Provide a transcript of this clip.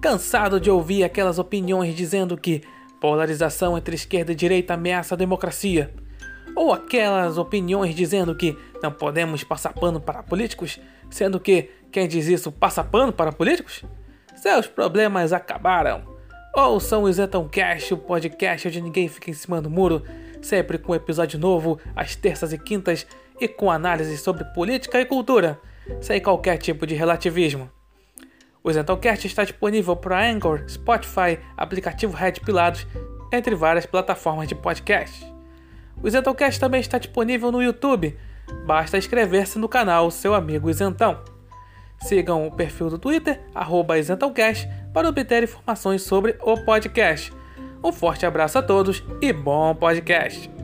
Cansado de ouvir aquelas opiniões dizendo que polarização entre esquerda e direita ameaça a democracia? Ou aquelas opiniões dizendo que não podemos passar pano para políticos, sendo que quem diz isso passa pano para políticos? Seus problemas acabaram. Ouçam o Isentão Cash, o podcast onde ninguém fica em cima do muro, sempre com episódio novo às terças e quintas e com análises sobre política e cultura, sem qualquer tipo de relativismo. O Zentalcast está disponível para Anchor, Spotify, aplicativo Red Pilados, entre várias plataformas de podcast. O Zentalcast também está disponível no YouTube, basta inscrever-se no canal Seu Amigo Isentão. Sigam o perfil do Twitter, @isentãocast, para obter informações sobre o podcast. Um forte abraço a todos e bom podcast!